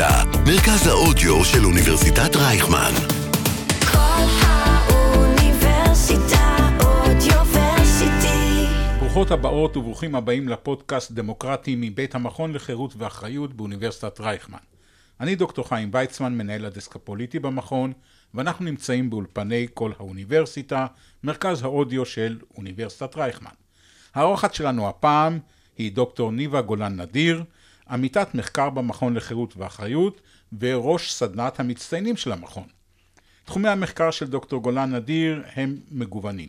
האוניברסיטה, מרכז האודיו של אוניברסיטת רייכמן. כל האוניברסיטה אודיוורסיטי. ברוכות הבאות וברוכים הבאים לפודקאסט דמוקרטי מבית המכון לחירות ואחריות באוניברסיטת רייכמן. אני דוקטור חיים ויצמן, מנהל הדסק הפוליטי במכון, ואנחנו נמצאים באולפני כל האוניברסיטה, מרכז האודיו של אוניברסיטת רייכמן. האורחת שלנו הפעם היא דוקטור ניבה גולן נדיר, עמיתת מחקר במכון לחירות ואחריות וראש סדנת המצטיינים של המכון. תחומי המחקר של דוקטור גולן נדיר הם מגוונים,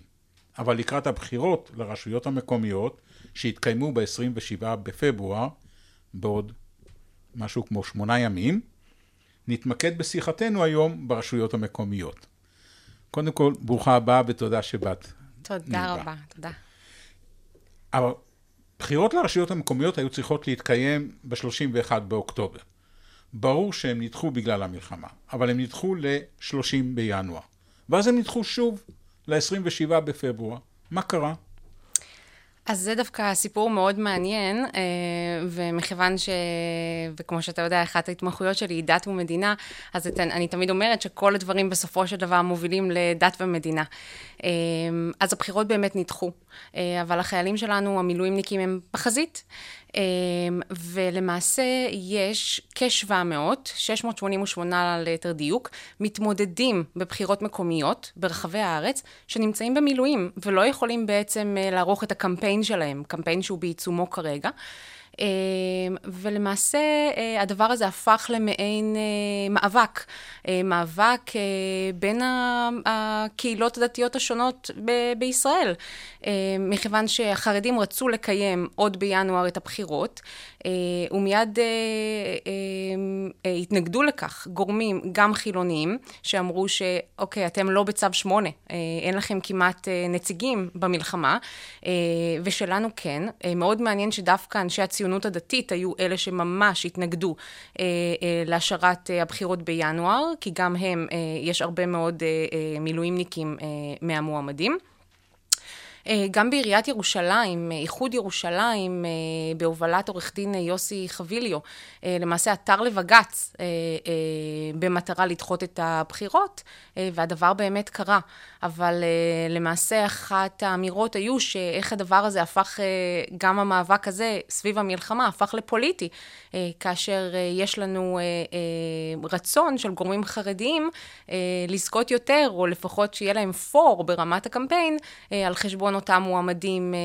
אבל לקראת הבחירות לרשויות המקומיות שהתקיימו ב-27 בפברואר, בעוד משהו כמו שמונה ימים, נתמקד בשיחתנו היום ברשויות המקומיות. קודם כל, ברוכה הבאה ותודה שבאת. תודה ניבה. רבה, תודה. הבחירות לרשויות המקומיות היו צריכות להתקיים ב-31 באוקטובר. ברור שהם נדחו בגלל המלחמה, אבל הם נדחו ל-30 בינואר. ואז הם נדחו שוב ל-27 בפברואר. מה קרה? אז זה דווקא סיפור מאוד מעניין, אה, ומכיוון ש... וכמו שאתה יודע, אחת ההתמחויות שלי היא דת ומדינה, אז את- אני תמיד אומרת שכל הדברים בסופו של דבר מובילים לדת ומדינה. אה, אז הבחירות באמת נדחו, אה, אבל החיילים שלנו, המילואימניקים, הם בחזית. אה, ולמעשה יש כ-700, 688 ליתר דיוק, מתמודדים בבחירות מקומיות ברחבי הארץ, שנמצאים במילואים, ולא יכולים בעצם אה, לערוך את הקמפיין שלהם, קמפיין שהוא בעיצומו כרגע. אה, ולמעשה אה, הדבר הזה הפך למעין אה, מאבק, אה, מאבק בין הקהילות הדתיות השונות ב- בישראל, מכיוון שהחרדים רצו לקיים עוד בינואר את הבחירות, ומיד אה, אה, אה, התנגדו לכך גורמים גם חילוניים, שאמרו שאוקיי, אתם לא בצו 8, אה, אין לכם כמעט אה, נציגים במלחמה, אה, ושלנו כן. אה, מאוד מעניין שדווקא אנשי הציונות הדתית היו אלה שממש התנגדו אה, אה, להשארת אה, הבחירות בינואר, כי גם הם, אה, יש הרבה מאוד אה, אה, מילואימניקים אה, מהמועמדים. אה, גם בעיריית ירושלים, אה, איחוד ירושלים, אה, בהובלת עורך דין יוסי חביליו, למעשה עתר לבג"ץ במטרה לדחות את הבחירות, והדבר באמת קרה. אבל אה, למעשה אחת האמירות היו שאיך הדבר הזה הפך, אה, גם המאבק הזה סביב המלחמה הפך לפוליטי, אה, כאשר אה, יש לנו אה, אה, רצון של גורמים חרדיים אה, לזכות יותר, או לפחות שיהיה להם פור ברמת הקמפיין, אה, על חשבון אותם מועמדים אה,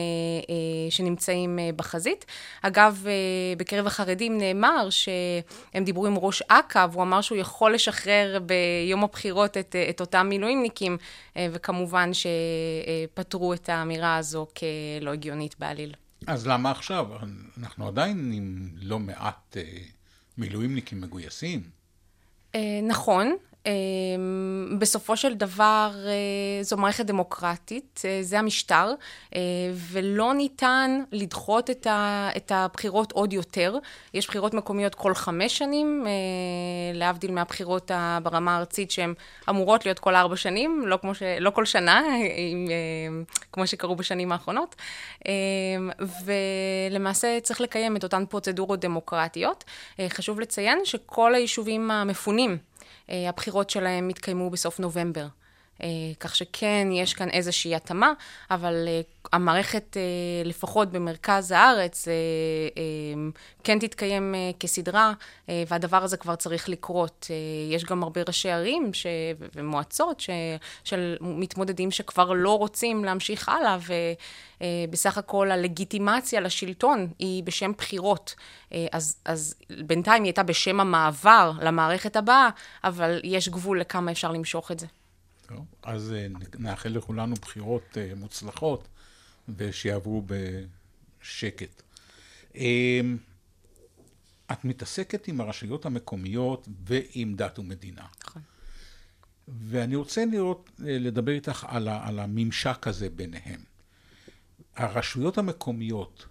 אה, שנמצאים אה, בחזית. אגב, אה, בקרב החרדים נאמר שהם דיברו עם ראש אכ"א, והוא אמר שהוא יכול לשחרר ביום הבחירות את, אה, את אותם מילואימניקים, וכמובן שפטרו את האמירה הזו כלא הגיונית בעליל. אז למה עכשיו? אנחנו עדיין עם לא מעט אה, מילואימניקים מגויסים. אה, נכון. אה, בסופו של דבר אה, זו מערכת דמוקרטית, אה, זה המשטר, אה, ולא ניתן לדחות את, הבחירות עוד יותר. יש בחירות מקומיות כל חמש שנים, להבדיל מהבחירות ברמה הארצית שהן אמורות להיות כל ארבע שנים, לא, כמו ש, לא כל שנה, כמו שקרו בשנים האחרונות. ולמעשה צריך לקיים את אותן פרוצדורות דמוקרטיות. חשוב לציין שכל היישובים המפונים, הבחירות שלהם יתקיימו בסוף נובמבר. אה, כך שכן, יש כאן איזושהי התאמה, אבל אה, המערכת, אה, לפחות במרכז הארץ, כן תתקיים כסדרה, והדבר הזה כבר צריך לקרות. יש גם הרבה ראשי ערים ש... ומועצות ש... של מתמודדים שכבר לא רוצים להמשיך הלאה, ובסך הכל הלגיטימציה לשלטון היא בשם בחירות. אז, אז בינתיים היא הייתה בשם המעבר למערכת הבאה, אבל יש גבול לכמה אפשר למשוך את זה. טוב, אז אה, נאחל לכולנו בחירות אה, מוצלחות ושיעברו בשקט. אה, את מתעסקת עם הרשויות המקומיות ועם דת ומדינה. נכון. ואני רוצה לראות, אה, לדבר איתך על, ה, על הממשק הזה ביניהם. הרשויות המקומיות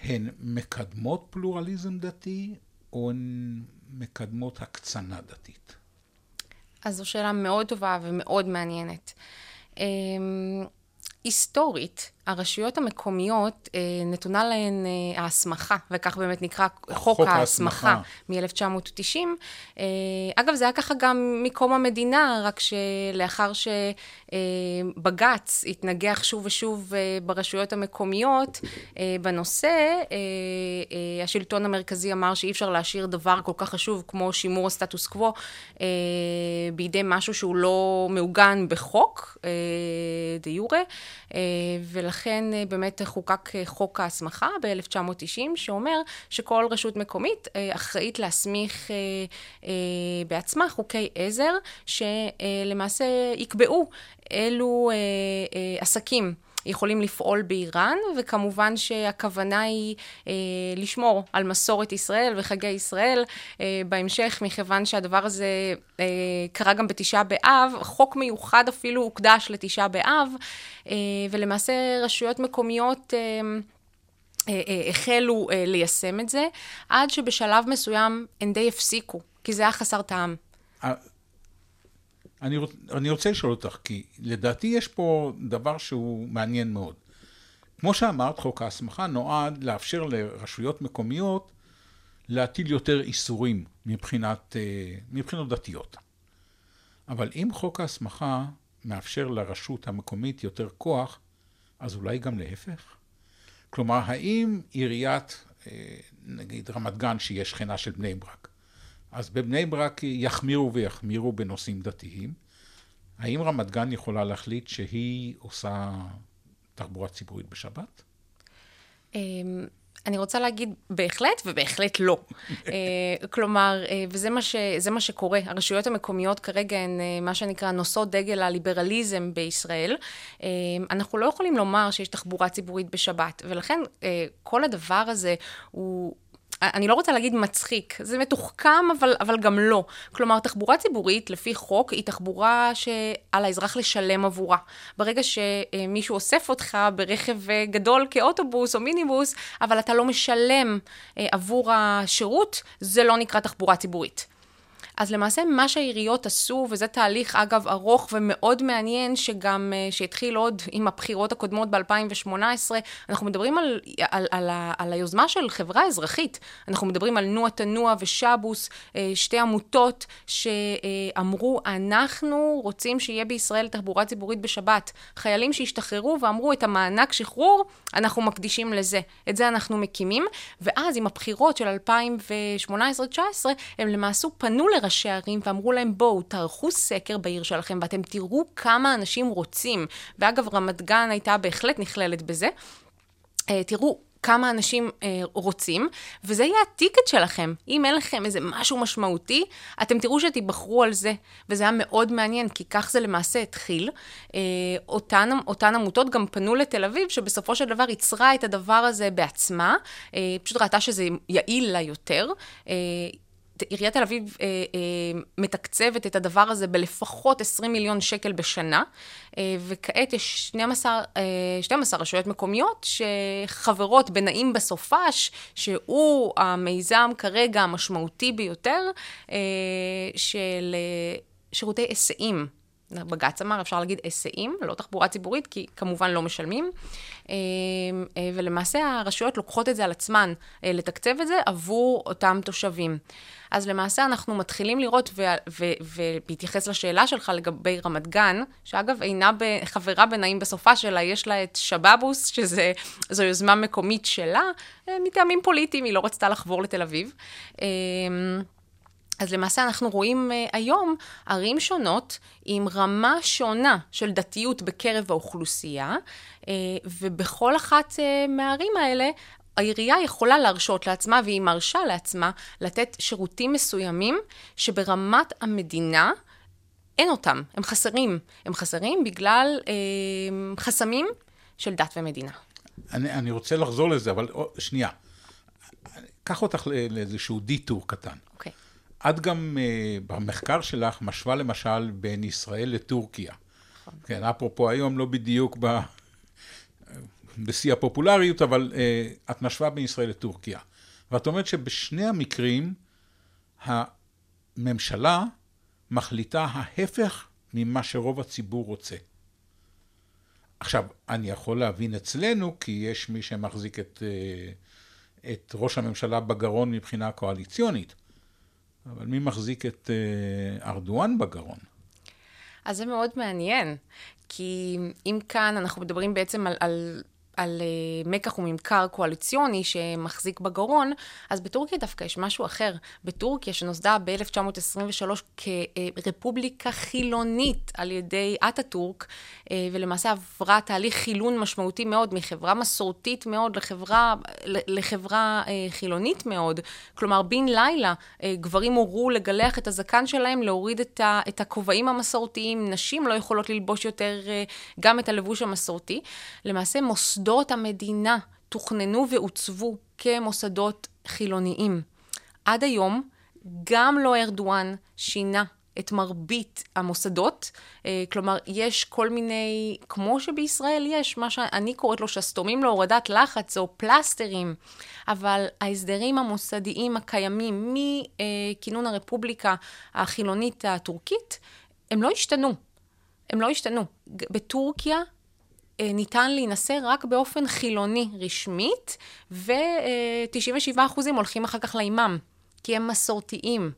הן מקדמות פלורליזם דתי או הן מקדמות הקצנה דתית? אז זו שאלה מאוד טובה ומאוד מעניינת. אמ, היסטורית, הרשויות המקומיות, אה, נתונה להן אה, ההסמכה, וכך באמת נקרא חוק, חוק ההסמכה ההסמכה. מ-1990. אה, אגב, זה היה ככה גם מקום המדינה, רק שלאחר שבג"ץ התנגח שוב ושוב ברשויות המקומיות בנושא, השלטון המרכזי אמר שאי אפשר להשאיר דבר כל כך חשוב כמו שימור הסטטוס קוו בידי משהו שהוא לא מעוגן בחוק, דה יורה, אה, ולכן אה, באמת חוקק אה, חוק ההסמכה ב-1990, שאומר שכל רשות מקומית אה, אחראית להסמיך בעצמה חוקי עזר, שלמעשה יקבעו אילו עסקים יכולים לפעול באיראן, וכמובן שהכוונה היא אה, לשמור על מסורת ישראל וחגי ישראל אה, בהמשך, מכיוון שהדבר הזה אה, קרה גם בתשעה באב, חוק מיוחד אפילו הוקדש לתשעה באב, אה, ולמעשה רשויות מקומיות... אה, אה, אה, החלו אה, ליישם את זה, עד שבשלב מסוים הן די הפסיקו, כי זה היה חסר טעם. אני, רוצ, אני רוצה לשאול אותך, כי לדעתי יש פה דבר שהוא מעניין מאוד. כמו שאמרת, חוק ההסמכה נועד לאפשר לרשויות מקומיות להטיל יותר איסורים מבחינת, אה, מבחינות דתיות. אבל אם חוק ההסמכה מאפשר לרשות המקומית יותר כוח, אז אולי גם להפך? כלומר, האם עיריית, אה, נגיד רמת גן, שהיא שכנה של בני ברק, אז בבני ברק יחמירו ויחמירו בנושאים דתיים. האם רמת גן יכולה להחליט שהיא עושה תחבורה ציבורית בשבת? אמ, אני רוצה להגיד בהחלט ובהחלט לא. אה, כלומר, אה, וזה מה, ש, מה שקורה. הרשויות המקומיות כרגע הן אה, מה שנקרא נושאות דגל הליברליזם בישראל. אנחנו לא יכולים לומר שיש תחבורה ציבורית בשבת, ולכן כל הדבר הזה הוא... אני לא רוצה להגיד מצחיק, זה מתוחכם, אבל, אבל גם לא. כלומר, תחבורה ציבורית, לפי חוק, היא תחבורה שעל האזרח לשלם עבורה. ברגע שמישהו אוסף אותך ברכב אה, גדול כאוטובוס או מיניבוס, אבל אתה לא משלם אה, עבור השירות, זה לא נקרא תחבורה ציבורית. אז למעשה מה שהעיריות עשו, וזה תהליך אגב ארוך ומאוד מעניין, שגם, אה, שהתחיל עוד עם הבחירות הקודמות ב-2018, אנחנו מדברים על, על, על, ה- על היוזמה של חברה אזרחית. אנחנו מדברים על נוע תנוע ושבוס, אה, שתי עמותות שאמרו, אנחנו רוצים שיהיה בישראל תחבורה ציבורית בשבת. חיילים שהשתחררו ואמרו, את המענק שחרור, אנחנו מקדישים לזה. את זה אנחנו מקימים, ואז עם הבחירות של 2018-2019, הם למעשה פנו לראשי ערים ואמרו להם, בואו, תערכו סקר בעיר שלכם ואתם תראו כמה אנשים רוצים. ואגב, רמת גן הייתה בהחלט נכללת בזה. אה, תראו כמה אנשים אה, רוצים, וזה יהיה הטיקט שלכם. אם אין לכם איזה משהו משמעותי, אתם תראו שתיבחרו על זה. וזה היה מאוד מעניין, כי כך זה למעשה התחיל. אה, אותן, אותן עמותות גם פנו לתל אביב, שבסופו של דבר ייצרה את הדבר הזה בעצמה, אה, פשוט ראתה שזה יעיל לה יותר. אה, עיריית תל אביב אה, אה, מתקצבת את הדבר הזה בלפחות 20 מיליון שקל בשנה, אה, וכעת יש 12, אה, 12 רשויות מקומיות שחברות בנעים בסופש, שהוא המיזם כרגע המשמעותי ביותר אה, של אה, שירותי היסעים. בג"ץ אמר, אפשר להגיד היסעים, לא תחבורה ציבורית, כי כמובן לא משלמים. אה, אה, ולמעשה הרשויות לוקחות את זה על עצמן, אה, לתקצב את זה עבור אותם תושבים. אז למעשה אנחנו מתחילים לראות, ובהתייחס לשאלה שלך לגבי רמת גן, שאגב אינה חברה בנעים בסופה שלה, יש לה את שבבוס, שזו יוזמה מקומית שלה, מטעמים פוליטיים, היא לא רצתה לחבור לתל אביב. אז למעשה אנחנו רואים uh, היום ערים שונות עם רמה שונה של דתיות בקרב האוכלוסייה, uh, ובכל אחת uh, מהערים האלה העירייה יכולה להרשות לעצמה, והיא מרשה לעצמה, לתת שירותים מסוימים שברמת המדינה אין אותם, הם חסרים. הם חסרים בגלל אה, חסמים של דת ומדינה. אני, אני רוצה לחזור לזה, אבל שנייה. קח אותך לאיזשהו דיטור קטן. אוקיי. Okay. את גם uh, במחקר שלך משווה למשל בין ישראל לטורקיה. נכון. כן, אפרופו היום לא בדיוק ב... בשיא הפופולריות, אבל uh, את משווה בין ישראל לטורקיה. ואת אומרת שבשני המקרים הממשלה מחליטה ההפך ממה שרוב הציבור רוצה. עכשיו, אני יכול להבין אצלנו, כי יש מי שמחזיק את, אה, את ראש הממשלה בגרון מבחינה קואליציונית, אבל מי מחזיק את אה, ארדואן בגרון? אז זה מאוד מעניין, כי אם כאן אנחנו מדברים בעצם על, על, על uh, מקח וממכר קואליציוני שמחזיק בגרון, אז בטורקיה דווקא יש משהו אחר. בטורקיה, שנוסדה ב-1923 כרפובליקה חילונית על ידי אטאטורק, uh, ולמעשה עברה תהליך חילון משמעותי מאוד מחברה מסורתית מאוד לחברה, לחברה uh, חילונית מאוד. כלומר, בן לילה גברים הורו לגלח את הזקן שלהם, להוריד את, הכובעים המסורתיים, נשים לא יכולות ללבוש יותר גם את הלבוש המסורתי. למעשה, מוסדות המדינה תוכננו ועוצבו כמוסדות חילוניים. עד היום, גם לא ארדואן שינה את מרבית המוסדות, אה, כלומר, יש כל מיני, כמו שבישראל יש, מה שאני קוראת לו שסתומים להורדת לחץ או פלסטרים, אבל ההסדרים המוסדיים הקיימים מכינון הרפובליקה החילונית הטורקית, הם לא השתנו. הם לא השתנו. בטורקיה ניתן להינשא רק באופן חילוני רשמית, ו-97% הולכים אחר כך לאימאם, כי הם מסורתיים.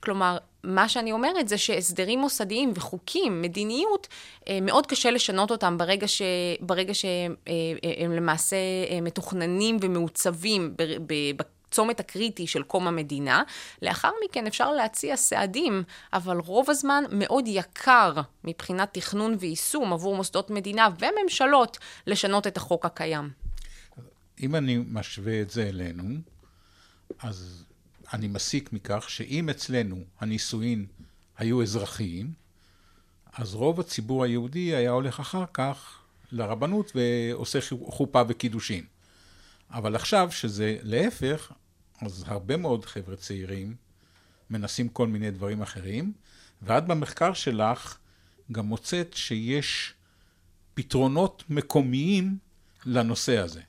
כלומר, מה שאני אומרת זה שהסדרים מוסדיים וחוקים, מדיניות, אה, מאוד קשה לשנות אותם ברגע, ש, ברגע שהם אה, למעשה מתוכננים ומעוצבים בצומת הקריטי של קום המדינה. לאחר מכן אפשר להציע סעדים, אבל רוב הזמן מאוד יקר מבחינת תכנון ויישום עבור מוסדות מדינה וממשלות לשנות את החוק הקיים. אם אני משווה את זה אלינו, אז אני מסיק מכך שאם אצלנו הנישואין היו אזרחיים, אז רוב הציבור היהודי היה הולך אחר כך לרבנות ועושה חופה וקידושין. אבל עכשיו, שזה להפך, אז הרבה מאוד חבר'ה צעירים מנסים כל מיני דברים אחרים, ואת במחקר שלך גם מוצאת שיש פתרונות מקומיים לננושא הזה.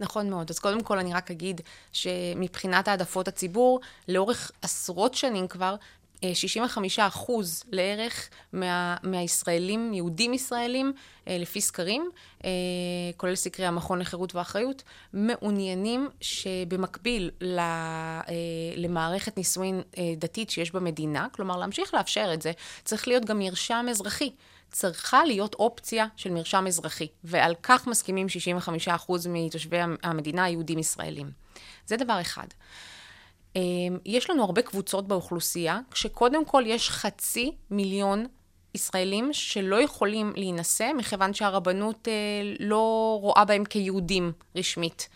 נכון מאוד. אז קודם כל אני רק אגיד שמבחינת העדפות הציבור, לאורך עשרות שנים כבר, 65 אחוז לערך מה, מהישראלים, יהודים ישראלים, אה, לפי סקרים, אה, כולל סקרי המכון לחירות ואחריות, מעוניינים שבמקביל אה, למערכת נישואין דתית שיש במדינה, כלומר להמשיך לאפשר את זה, צריך להיות גם מרשם אזרחי. צריכה להיות אופציה של מרשם אזרחי, ועל כך מסכימים 65% מתושבי המדינה היהודים ישראלים. זה דבר אחד. אמ, יש לנו הרבה קבוצות באוכלוסייה, כשקודם כל יש חצי מיליון ישראלים שלא יכולים להינשא, מכיוון שהרבנות אה, לא רואה בהם כיהודים רשמית.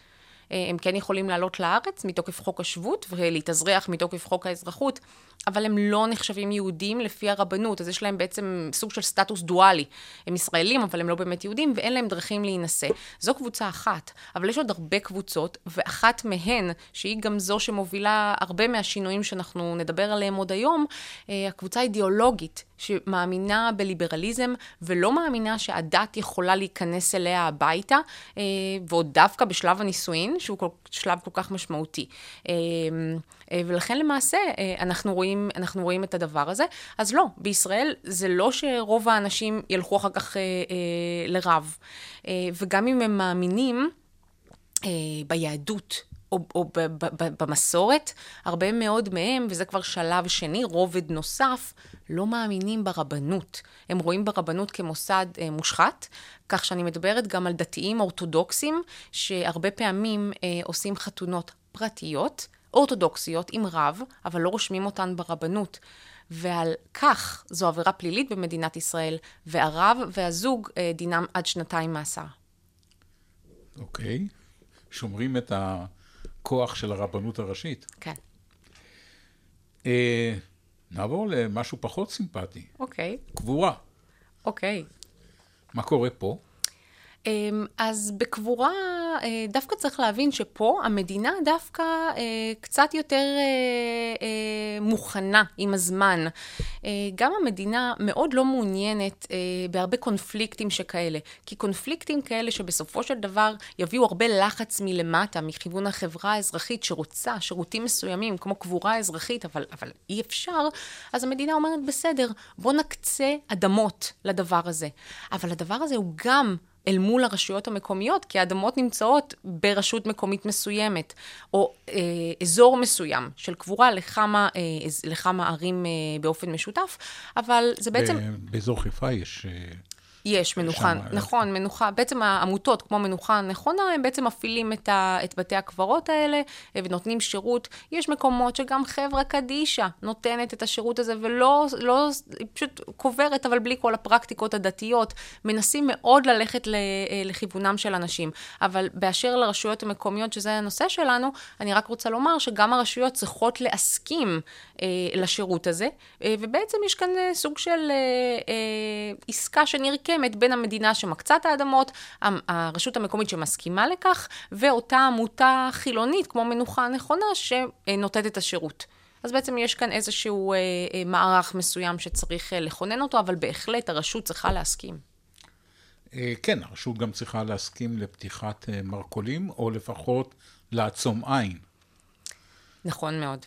אה, הם כן יכולים לעלות לארץ מתוקף חוק השבות ולהתאזרח מתוקף חוק האזרחות, אבל הם לא נחשבים יהודים לפי הרבנות, אז יש להם בעצם סוג של סטטוס דואלי. הם ישראלים, אבל הם לא באמת יהודים, ואין להם דרכים להינשא. זו קבוצה אחת, אבל יש עוד הרבה קבוצות, ואחת מהן, שהיא גם זו שמובילה הרבה מהשינויים שאנחנו נדבר עליהם עוד היום, אה, הקבוצה האידיאולוגית, שמאמינה בליברליזם, ולא מאמינה שהדת יכולה להיכנס אליה הביתה, אה, ועוד דווקא בשלב הנישואין, שהוא שלב כל כך משמעותי. אה, ולכן למעשה אנחנו רואים, אנחנו רואים את הדבר הזה. אז לא, בישראל זה לא שרוב האנשים ילכו אחר כך אה, לרב. וגם אם הם מאמינים ביהדות, או, או ב, ב, ב, במסורת, הרבה מאוד מהם, וזה כבר שלב שני, רובד נוסף, לא מאמינים ברבנות. הם רואים ברבנות כמוסד אה, מושחת, כך שאני מדברת גם על דתיים אורתודוקסים, שהרבה פעמים אה, עושים חתונות פרטיות, אורתודוקסיות עם רב, אבל לא רושמים אותן ברבנות. ועל כך זו עבירה פלילית במדינת ישראל, והרב והזוג אה, דינם עד שנתיים מאסר. אוקיי. Okay. שומרים את הכוח של הרבנות הראשית. כן. אה, נעבור למשהו פחות סימפטי. אוקיי. Okay. קבורה. אוקיי. Okay. מה קורה פה? אמ, אז בקבורה, אה, דווקא צריך להבין שפה המדינה דווקא אה, קצת יותר אה, מוכנה עם הזמן. גם המדינה מאוד לא מעוניינת בהרבה קונפליקטים שכאלה, כי קונפליקטים כאלה שבסופו של דבר יביאו הרבה לחץ מלמטה, מכיוון החברה האזרחית שרוצה שירותים מסוימים, כמו קבורה אזרחית, אבל, אבל אי אפשר, אז המדינה אומרת, בסדר, בוא נקצה אדמות לדבר הזה. אבל הדבר הזה הוא גם... אל מול הרשויות המקומיות, כי האדמות נמצאות ברשות מקומית מסוימת, או אה, אזור מסוים של קבורה לכמה, אה, לכמה ערים אה, באופן משותף, אבל זה בעצם... באזור חיפה יש... אה... יש מנוחה, שם, נכון, מנוחה, בעצם העמותות כמו מנוחה נכונה, הם בעצם מפעילים את, ה, את בתי הקברות האלה אה, ונותנים שירות. יש מקומות שגם חברה קדישא נותנת את השירות הזה, ולא, לא, היא פשוט קוברת, אבל בלי כל הפרקטיקות הדתיות. מנסים מאוד ללכת אה, לכיוונם של אנשים. אבל באשר לרשויות המקומיות, שזה הנושא שלנו, אני רק רוצה לומר שגם הרשויות צריכות להסכים אה, לשירות הזה, אה, ובעצם יש כאן אה, סוג של אה, אה, עסקה שנרקמת. מסוימת בין המדינה שמקצה את האדמות, הרשות המקומית שמסכימה לכך, ואותה עמותה חילונית, כמו מנוחה נכונה, שנותנת את השירות. אז בעצם יש כאן איזשהו אה, אה, מערך מסוים שצריך אה, לכונן אותו, אבל בהחלט הרשות צריכה להסכים. אה, כן, הרשות גם צריכה להסכים לפתיחת אה, מרכולים, או לפחות לעצום עין. נכון מאוד.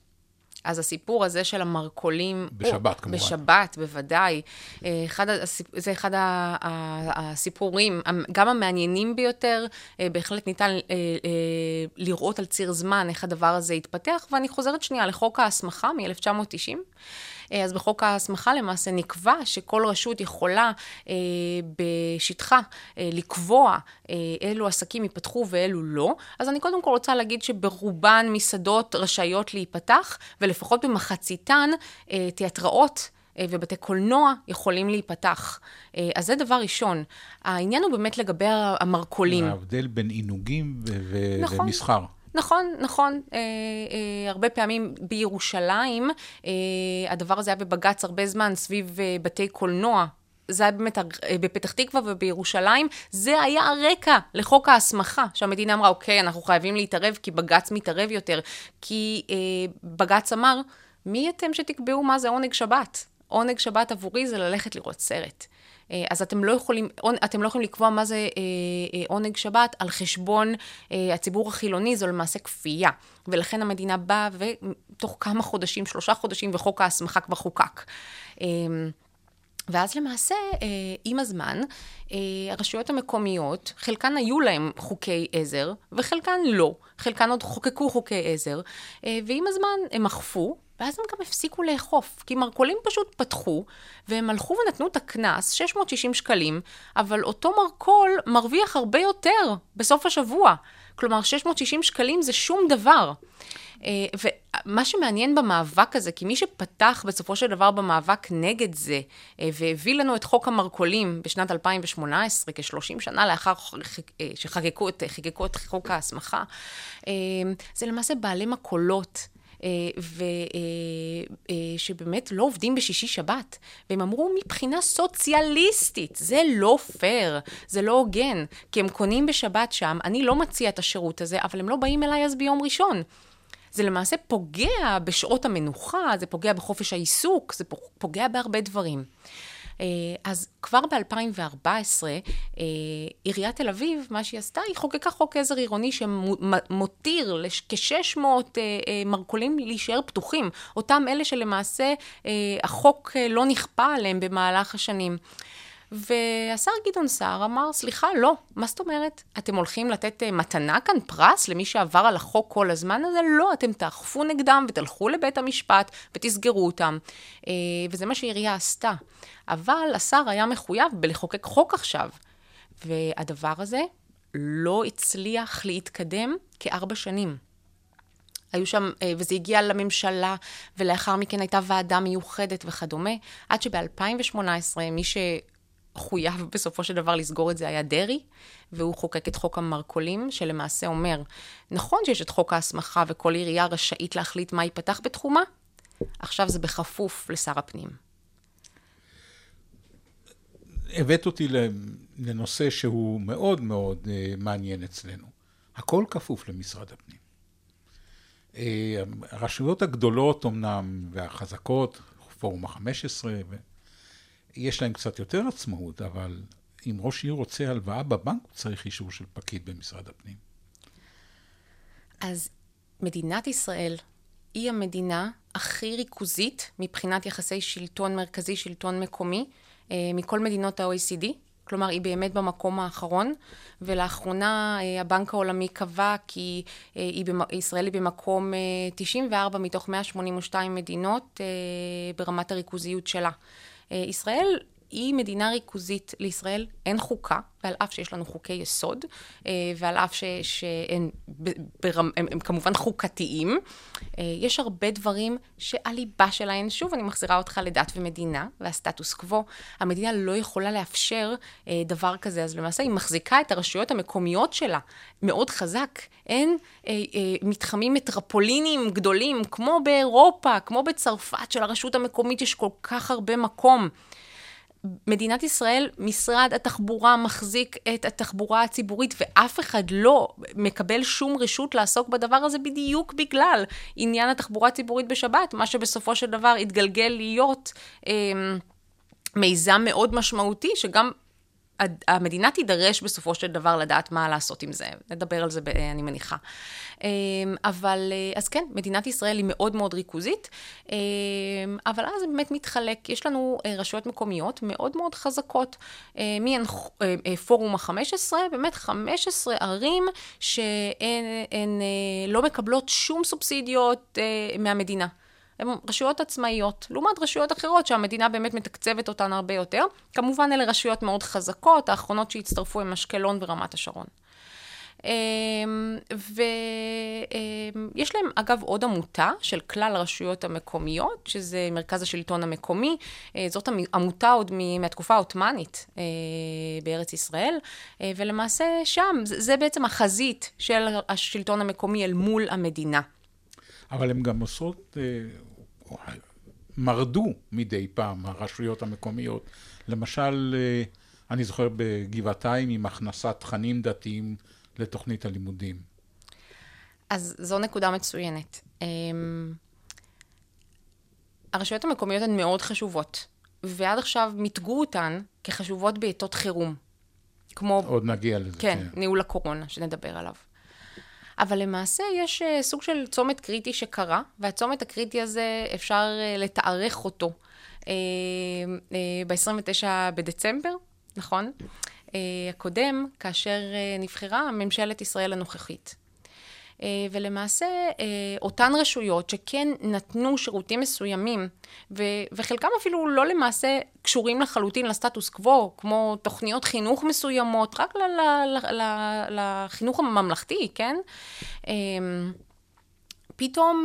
אז הסיפור הזה של המרכולים... בשבת, או, כמובן. בשבת, בוודאי. אה, אחד, זה אחד הסיפורים, גם המעניינים ביותר. אה, בהחלט ניתן אה, לראות על ציר זמן איך הדבר הזה התפתח. ואני חוזרת שנייה לחוק ההסמכה מ-1990. אה, אז בחוק ההסמכה למעשה נקבע שכל רשות יכולה אה, בשטחה אה, לקבוע אילו עסקים ייפתחו ואילו לא. אז אני קודם כל רוצה להגיד שברובן מסעדות רשאיות להיפתח, ולפחות במחציתן תיאטראות. ובתי קולנוע יכולים להיפתח. אז זה דבר ראשון. העניין הוא באמת לגבי המרכולים. ההבדל בין עינוגים ו- נכון. ומסחר. נכון, נכון. אה, אה, הרבה פעמים בירושלים, אה, הדבר הזה היה בבג"ץ הרבה זמן סביב אה, בתי קולנוע. זה היה באמת אה, בפתח תקווה ובירושלים, זה היה הרקע לחוק ההסמכה, שהמדינה אמרה, אוקיי, אנחנו חייבים להתערב כי בג"ץ מתערב יותר. כי אה, בג"ץ אמר, מי אתם שתקבעו מה זה עונג שבת? עונג שבת עבורי זה ללכת לראות סרט. אה, אז אתם לא יכולים, אתם לא יכולים לקבוע מה זה אה, אה, עונג שבת על חשבון הציבור החילוני, זו למעשה כפייה. ולכן המדינה באה ותוך כמה חודשים, שלושה חודשים, וחוק ההסמכה כבר חוקק. ואז למעשה, עם הזמן, הרשויות המקומיות, חלקן היו להם חוקי עזר, וחלקן לא. חלקן עוד חוקקו חוקי עזר, ועם הזמן הם אכפו, ואז הם גם הפסיקו לאכוף, כי מרכולים פשוט פתחו, והם הלכו ונתנו את הקנס, 660 שקלים, אבל אותו מרכול מרוויח הרבה יותר בסוף השבוע. כלומר, 660 שקלים זה שום דבר. אה, ומה שמעניין במאבק הזה, כי מי שפתח בסופו של דבר במאבק נגד זה, אה, והביא לנו את חוק המרכולים בשנת 2018, כ-30 שנה לאחר אה, שחגגו את, את חוק ההסמכה, זה למעשה בעלי מכולות. אה, ושבאמת אה, לא עובדים בשישי שבת. והם אמרו, מבחינה סוציאליסטית, זה לא פייר, זה לא הוגן, כי הם קונים בשבת שם, אני לא מציע את השירות הזה, אבל הם לא באים אליי אז ביום ראשון. זה למעשה פוגע בשעות המנוחה, זה פוגע בחופש העיסוק, זה פוגע בהרבה דברים. אה, אז כבר ב-2014, אה, עיריית תל אביב, מה שהיא עשתה, היא חוקקה חוק עזר עירוני שמותיר כ-600 אה, מרכולים להישאר פתוחים. אותם אלה שלמעשה החוק לא נכפה עליהם במהלך השנים. והשר גדעון סער אמר, סליחה, לא, מה זאת אומרת? אתם הולכים לתת מתנה כאן, פרס, למי שעבר על החוק כל הזמן הזה? לא, אתם תאכפו נגדם ותלכו לבית המשפט ותסגרו אותם. וזה מה שהעירייה עשתה. אבל השר היה מחויב בלחוקק חוק עכשיו. והדבר הזה לא הצליח להתקדם כארבע שנים. היו שם, אה, וזה הגיע לממשלה, ולאחר מכן הייתה ועדה מיוחדת וכדומה, עד שב-2018 מי שחויב בסופו של דבר לסגור את זה היה דרעי, והוא חוקק את חוק המרכולים, שלמעשה אומר, נכון שיש את חוק ההסמכה וכל עירייה רשאית להחליט מה ייפתח בתחומה, עכשיו זה בכפוף לשר הפנים. הבאת אותי לנושא שהוא מאוד מאוד אה, מעניין אצלנו. הכל כפוף למשרד הפנים. אה, הרשויות הגדולות אמנם והחזקות, פורום ה-15, יש להן קצת יותר עצמאות, אבל אם ראש עיר רוצה הלוואה בבנק, הוא צריך אישור של פקיד במשרד הפנים. אז מדינת ישראל היא המדינה הכי ריכוזית מבחינת יחסי שלטון מרכזי, שלטון מקומי, אה, מכל מדינות ה-OECD. כלומר, היא באמת במקום האחרון, ולאחרונה אה, הבנק העולמי קבע כי אה, היא. ישראל היא במקום 94 מתוך 182 מדינות ברמת הריכוזיות שלה. ישראל היא מדינה ריכוזית לישראל, אין חוקה, ועל אף שיש לנו חוקי יסוד, אה, ועל אף שהם ברמ, הם, הם כמובן חוקתיים, אה, יש הרבה דברים שהליבה שלהם, שוב, אני מחזירה אותך לדת ומדינה, והסטטוס קוו, המדינה לא יכולה לאפשר אה, דבר כזה, אז למעשה היא מחזיקה את הרשויות המקומיות שלה מאוד חזק. אין מתחמים מטרופוליניים גדולים, כמו באירופה, כמו בצרפת, שלרשות המקומית יש כל כך הרבה מקום. מדינת ישראל, משרד התחבורה מחזיק את התחבורה הציבורית ואף אחד לא מקבל שום רשות לעסוק בדבר הזה בדיוק בגלל עניין התחבורה הציבורית בשבת, מה שבסופו של דבר התגלגל להיות אה, מיזם מאוד משמעותי שגם המדינה תידרש בסופו של דבר לדעת מה לעשות עם זה. נדבר על זה, אני מניחה. אמ, אבל, אה, אז כן, מדינת ישראל היא מאוד מאוד ריכוזית, אמ, אבל אז זה באמת מתחלק. יש לנו אה, רשויות מקומיות מאוד מאוד חזקות. אה, מהן פורום ה-15, באמת 15 ערים שהן לא מקבלות שום סובסידיות מהמדינה. הן רשויות עצמאיות, לעומת רשויות אחרות שהמדינה באמת מתקצבת אותן הרבה יותר. כמובן אלה רשויות מאוד חזקות, האחרונות שהצטרפו הן אשקלון ורמת השרון. אמ, ויש להם אגב עוד עמותה של כלל הרשויות המקומיות, שזה מרכז השלטון המקומי. אה, זאת עמותה עוד מהתקופה העות'מאנית אה, בארץ ישראל, אה, ולמעשה שם, זה בעצם החזית של השלטון המקומי אל מול המדינה. אבל הן גם עושות, מרדו מדי פעם, הרשויות המקומיות. למשל, אני זוכר בגבעתיים עם הכנסת תכנים דתיים לתוכנית הלימודים? אז זו נקודה מצוינת. אמ, הרשויות המקומיות הן מאוד חשובות, ועד עכשיו מיתגו אותן כחשובות בעיתות חירום. כמו... עוד נגיע לזה. כן, כן, ניהול הקורונה, שנדבר עליו. אבל למעשה יש uh, סוג של צומת קריטי שקרה, והצומת הקריטי הזה, אפשר uh, לתארך אותו uh, ב-29 בדצמבר, נכון? אה, הקודם, כאשר אה, נבחרה ממשלת ישראל הנוכחית. אה, ולמעשה אותן רשויות שכן נתנו שירותים מסוימים, וחלקם אפילו לא למעשה קשורים לחלוטין לסטטוס קוו, כמו תוכניות חינוך מסוימות, רק לחינוך הממלכתי, כן? פתאום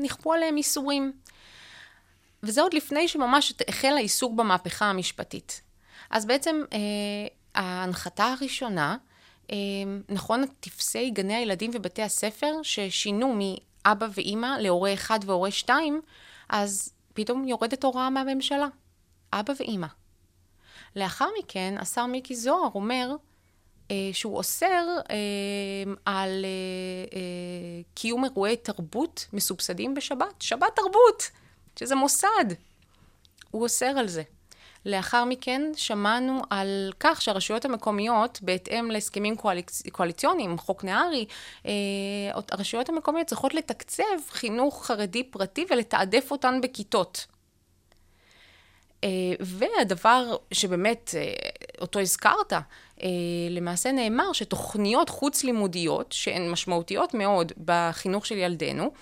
נכפו עליהם איסורים. וזה עוד לפני שממש החל העיסוק במהפכה המשפטית. אז בעצם ההנחתה הראשונה, אה, נכון, טפסי גני הילדים ובתי הספר ששינו מאבא ואימא להורה אחד והורה שתיים, אז פתאום יורדת הוראה מהממשלה. אבא ואימא. לאחר מכן, השר מיקי זוהר אומר אה, שהוא אוסר אה, על אה, אה, קיום אירועי תרבות מסובסדים בשבת. שבת תרבות, שזה מוסד. הוא אוסר על זה. לאחר מכן שמענו על כך שהרשויות המקומיות, בהתאם להסכמים קואליצ... קואליציוניים, חוק נהרי, אה, הרשויות המקומיות צריכות לתקצב חינוך חרדי פרטי ולתעדף אותן בכיתות. אה, והדבר שבאמת, אה, אותו הזכרת, למעשה נאמר שתוכניות חוץ-לימודיות, שהן משמעותיות מאוד בחינוך של ילדינו,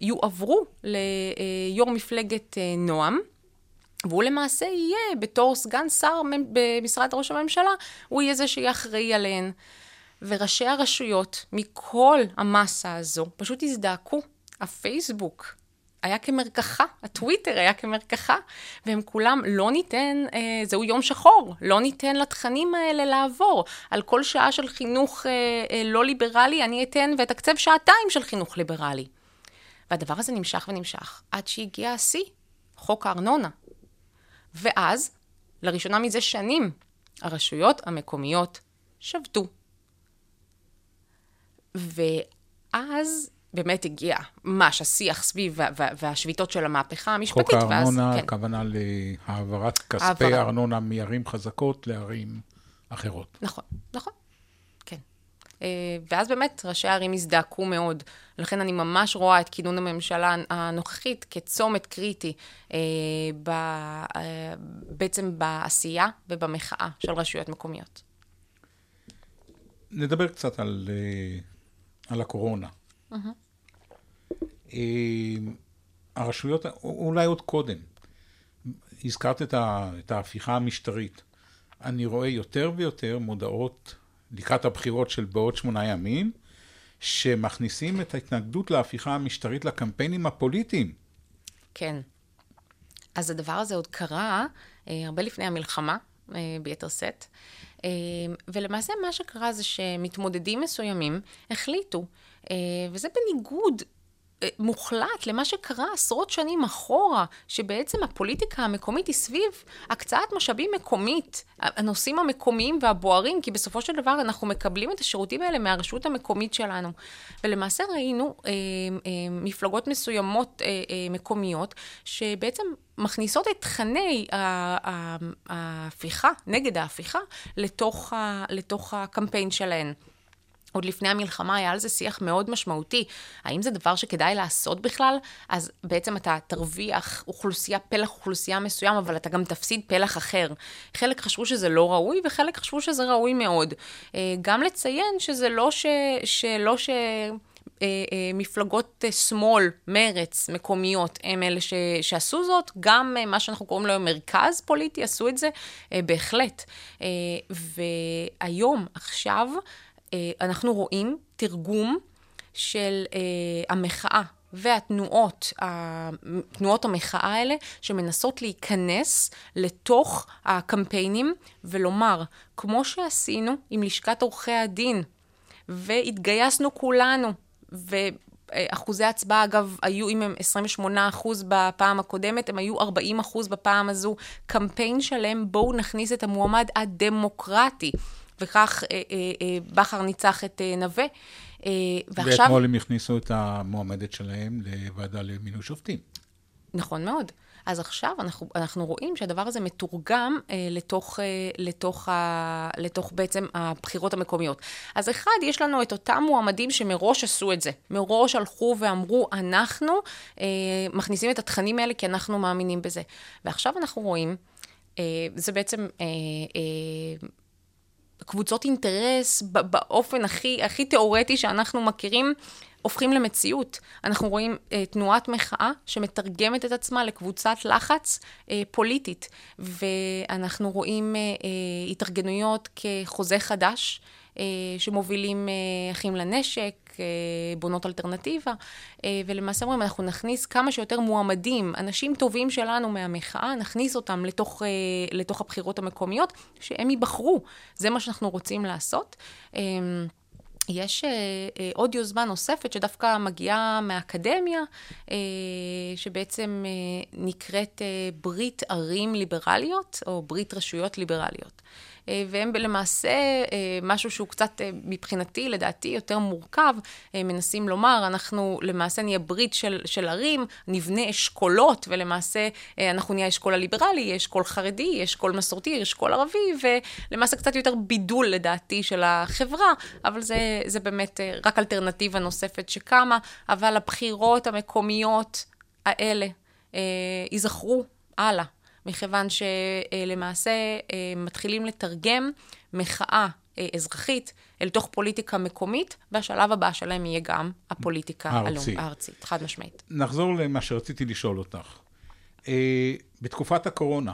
יועברו ליו"ר מפלגת נועם, והוא למעשה יהיה, בתור סגן שר במשרד ראש הממשלה, הוא יהיה זה שיהיה אחראי עליהן. וראשי הרשויות, מכל המסה הזו, פשוט הזדעקו. הפייסבוק היה כמרקחה, הטוויטר היה כמרקחה, והם כולם, לא ניתן, אה, זהו יום שחור, לא ניתן לתכנים האלה לעבור. על כל שעה של חינוך אה, אה, לא ליברלי, אני אתן ואתקצב שעתיים של חינוך ליברלי. והדבר הזה נמשך ונמשך, עד שהגיע השיא, חוק הארנונה. ואז לראשונה מזה שנים, הרשויות המקומיות שבתו. ואז באמת הגיע ממש השיח סביב וה- וה- והשביתות של המהפכה המשפטית. חוק הארנונה, ואז, כן. הכוונה להעברת כספי העברה. הארנונה מערים חזקות לערים אחרות. נכון, נכון, ואז באמת ראשי הערים הזדעקו מאוד. לכן אני ממש רואה את כינון הממשלה הנוכחית כצומת קריטי אה, ב, אה, בעצם בעשייה ובמחאה של רשויות מקומיות. נדבר קצת על, אה, על הקורונה. אה, הרשויות, אולי עוד קודם, הזכרת את, ה, את ההפיכה המשטרית. אני רואה יותר ויותר מודעות לקראת הבחירות של בעוד שמונה ימים, שמכניסים את ההתנגדות להפיכה המשטרית לקמפיינים הפוליטיים. כן. אז הדבר הזה עוד קרה אה, הרבה לפני המלחמה, אה, ביתר שאת. אה, ולמעשה מה שקרה זה שמתמודדים מסוימים החליטו, אה, וזה בניגוד מוחלט למה שקרה עשרות שנים אחורה, שבעצם הפוליטיקה המקומית היא סביב הקצאת משאבים מקומית, הנושאים המקומיים והבוערים, כי בסופו של דבר אנחנו מקבלים את השירותים האלה מהרשות המקומית שלנו. ולמעשה ראינו אה, אה, מפלגות מסוימות אה, אה, מקומיות, שבעצם מכניסות את תכני ההפיכה, נגד ההפיכה, לתוך, ה, לתוך הקמפיין שלהן. עוד לפני המלחמה היה על זה שיח מאוד משמעותי. האם זה דבר שכדאי לעשות בכלל? אז בעצם אתה תרוויח אוכלוסייה, פלח אוכלוסייה מסוים, אבל אתה גם תפסיד פלח אחר. חלק חשבו שזה לא ראוי, וחלק חשבו שזה ראוי מאוד. אה, גם לציין שזה לא ש... שלא ש... אה, אה, מפלגות שמאל, מרץ, מקומיות, הם אלה ש, שעשו זאת, גם מה שאנחנו קוראים לו מרכז פוליטי עשו את זה, בהחלט. והיום, עכשיו, אנחנו רואים תרגום של אה, המחאה. והתנועות, תנועות המחאה האלה, שמנסות להיכנס לתוך הקמפיינים ולומר, כמו שעשינו עם לשכת עורכי הדין, והתגייסנו כולנו, ואחוזי הצבעה, אגב, היו, אם הם 28 אחוז בפעם הקודמת, הם היו 40 אחוז בפעם הזו. קמפיין שלם, בואו נכניס את המועמד הדמוקרטי. וכך אה, אה, אה, בכר ניצח את אה, נווה. אה, ועכשיו... ואתמול הם הכניסו את המועמדת שלהם לוועדה למינוי שופטים. נכון מאוד. אז עכשיו אנחנו, אנחנו רואים שהדבר הזה מתורגם אה, לתוך, אה, לתוך, ה, לתוך בעצם הבחירות המקומיות. אז אחד, יש לנו את אותם מועמדים שמראש עשו את זה. מראש הלכו ואמרו, אנחנו אה, מכניסים את התכנים האלה כי אנחנו מאמינים בזה. ועכשיו אנחנו רואים, אה, זה בעצם... אה, אה, קבוצות אינטרס באופן הכי, הכי תיאורטי שאנחנו מכירים, הופכים למציאות. אנחנו רואים אה, תנועת מחאה שמתרגמת את עצמה לקבוצת לחץ אה, פוליטית, ואנחנו רואים אה, אה, התארגנויות כחוזה חדש. אה, שמובילים אה, אחים לנשק, בונות אלטרנטיבה, אה, ולמעשה אומרים, אנחנו נכניס כמה שיותר מועמדים, אנשים טובים שלנו מהמחאה, נכניס אותם לתוך, אה, לתוך הבחירות המקומיות, שהם ייבחרו. זה מה שאנחנו רוצים לעשות. אה, יש אה, אה, עוד יוזמה נוספת שדווקא מגיעה מהאקדמיה, אה, שבעצם אה, נקראת אה, ברית ערים ליברליות, או ברית רשויות ליברליות. אה, והם למעשה אה, משהו שהוא קצת אה, מבחינתי, לדעתי, יותר מורכב. מנסים לומר, אנחנו למעשה נהיה ברית של, של ערים, נבנה אשכולות, ולמעשה אנחנו נהיה אשכול הליברלי, אשכול חרדי, אשכול מסורתי, אשכול ערבי, ולמעשה קצת יותר בידול לדעתי של החברה, אבל זה, זה באמת רק אלטרנטיבה נוספת שקמה, אבל הבחירות המקומיות האלה אה, ייזכרו הלאה. מכיוון שלמעשה אה, מתחילים לתרגם מחאה אה, אזרחית אל תוך פוליטיקה מקומית, והשלב הבא שלהם יהיה גם הפוליטיקה הארצית. הארצית, חד משמעית. נחזור למה שרציתי לשאול אותך. אה, בתקופת הקורונה,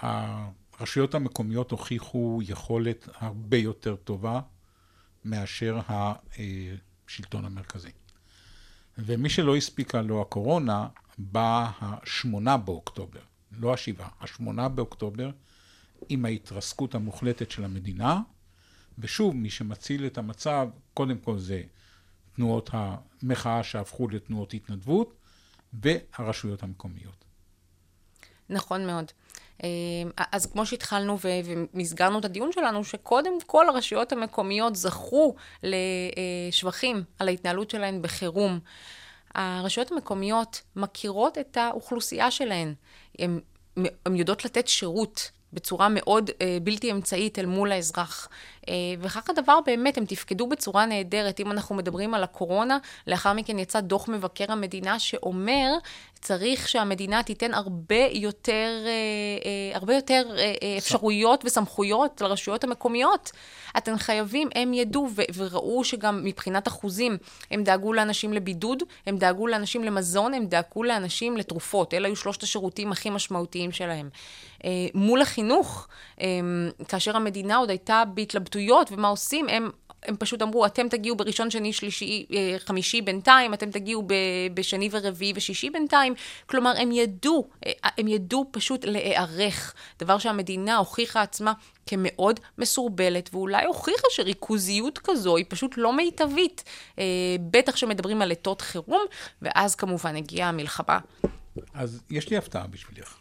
הרשויות המקומיות הוכיחו יכולת הרבה יותר טובה מאשר השלטון המרכזי. ומי שלא הספיקה לו הקורונה, בא השמונה באוקטובר, לא השבעה, השמונה באוקטובר, עם ההתרסקות המוחלטת של המדינה, ושוב, מי שמציל את המצב, קודם כל זה תנועות המחאה שהפכו לתנועות התנדבות, והרשויות המקומיות. נכון מאוד. אז כמו שהתחלנו ו- ומסגרנו את הדיון שלנו, שקודם כל הרשויות המקומיות זכו לשבחים על ההתנהלות שלהן בחירום. הרשויות המקומיות מכירות את האוכלוסייה שלהן. הן יודעות לתת שירות בצורה מאוד אה, בלתי אמצעית אל מול האזרח. אה, וכך הדבר באמת, הם תפקדו בצורה נהדרת. אם אנחנו מדברים על הקורונה, לאחר מכן יצא דוח מבקר המדינה שאומר, צריך שהמדינה תיתן הרבה יותר, אה, אה, הרבה יותר אה, אפשרויות וסמכויות לרשויות המקומיות. אתם חייבים, הם ידעו ו- וראו שגם מבחינת אחוזים, הם דאגו לאנשים לבידוד, הם דאגו לאנשים למזון, הם דאגו לאנשים לתרופות. אלה היו שלושת השירותים הכי משמעותיים שלהם. מול החינוך, כאשר המדינה עוד הייתה בהתלבטויות ומה עושים, הם הם פשוט אמרו, אתם תגיעו בראשון, שני, שלישי, אה, חמישי בינתיים, אתם תגיעו בשני ורביעי ושישי בינתיים. כלומר, הם ידעו, אה, הם ידעו פשוט להיערך. דבר שהמדינה הוכיחה עצמה כמאוד מסורבלת, ואולי הוכיחה שריכוזיות כזו היא פשוט לא מיטבית. אה, בטח שמדברים על עתות חירום, ואז כמובן הגיעה המלחמה. אז יש לי הפתעה בשבילך.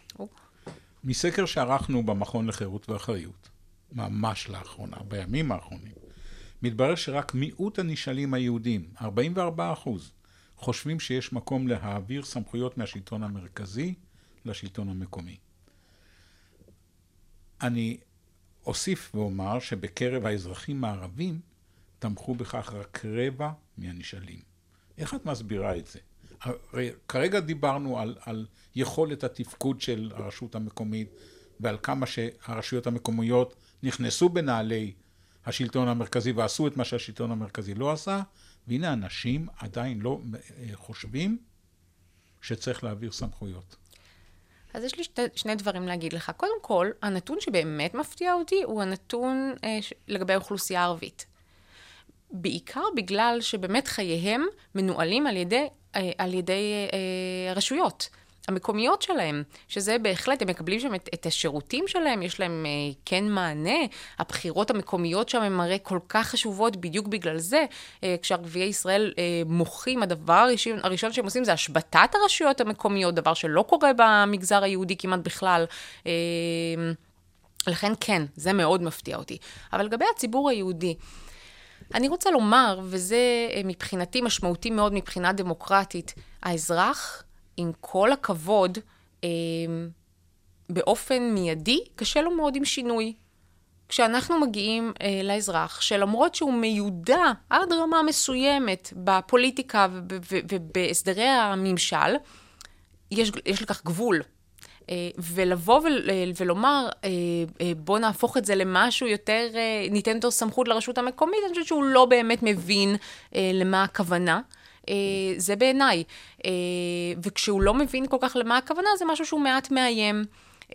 מסקר שערכנו במכון לחירות ואחריות, ממש לאחרונה, בימים האחרונים, מתברר שרק מיעוט הנשאלים היהודים, 44 אחוז, חושבים שיש מקום להעביר סמכויות מהשלטון המרכזי לשלטון המקומי. אני אוסיף ואומר שבקרב האזרחים הערבים תמכו בכך רק רבע מהנשאלים. איך את מסבירה את זה? הרי כרגע דיברנו על, על יכולת התפקוד של הרשות המקומית ועל כמה שהרשויות המקומיות נכנסו בנעלי השלטון המרכזי ועשו את מה שהשלטון המרכזי לא עשה, והנה אנשים עדיין לא אה, חושבים שצריך להעביר סמכויות. אז יש לי שתי, שני דברים להגיד לך. קודם כל, הנתון שבאמת מפתיע אותי הוא הנתון אה, ש, לגבי האוכלוסייה הערבית. בעיקר בגלל שבאמת חייהם מנוהלים על ידי, אה, על ידי אה, רשויות. המקומיות שלהם, שזה בהחלט, הם מקבלים שם את, את השירותים שלהם, יש להם אה, כן מענה. הבחירות המקומיות שם הן הרי כל כך חשובות בדיוק בגלל זה. אה, כשערביי ישראל אה, מוחים, הדבר הראשון, הראשון שהם עושים זה השבתת הרשויות המקומיות, דבר שלא קורה במגזר היהודי כמעט בכלל. אה, לכן כן, זה מאוד מפתיע אותי. אבל לגבי הציבור היהודי, אני רוצה לומר, וזה אה, מבחינתי משמעותי מאוד מבחינה דמוקרטית, האזרח עם כל הכבוד, אה, באופן מיידי, קשה לו מאוד עם שינוי. כשאנחנו מגיעים אה, לאזרח, שלמרות שהוא מיודע עד רמה מסוימת בפוליטיקה ובהסדרי הממשל, יש, יש לכך גבול. אה, ולבוא ול, ולומר, אה, אה, בוא נהפוך את זה למשהו יותר, אה, ניתן יותר סמכות לרשות המקומית, אני חושבת שהוא לא באמת מבין אה, למה הכוונה. אה, זה בעיניי. אה, וכשהוא לא מבין כל כך למה הכוונה, זה משהו שהוא מעט מאיים.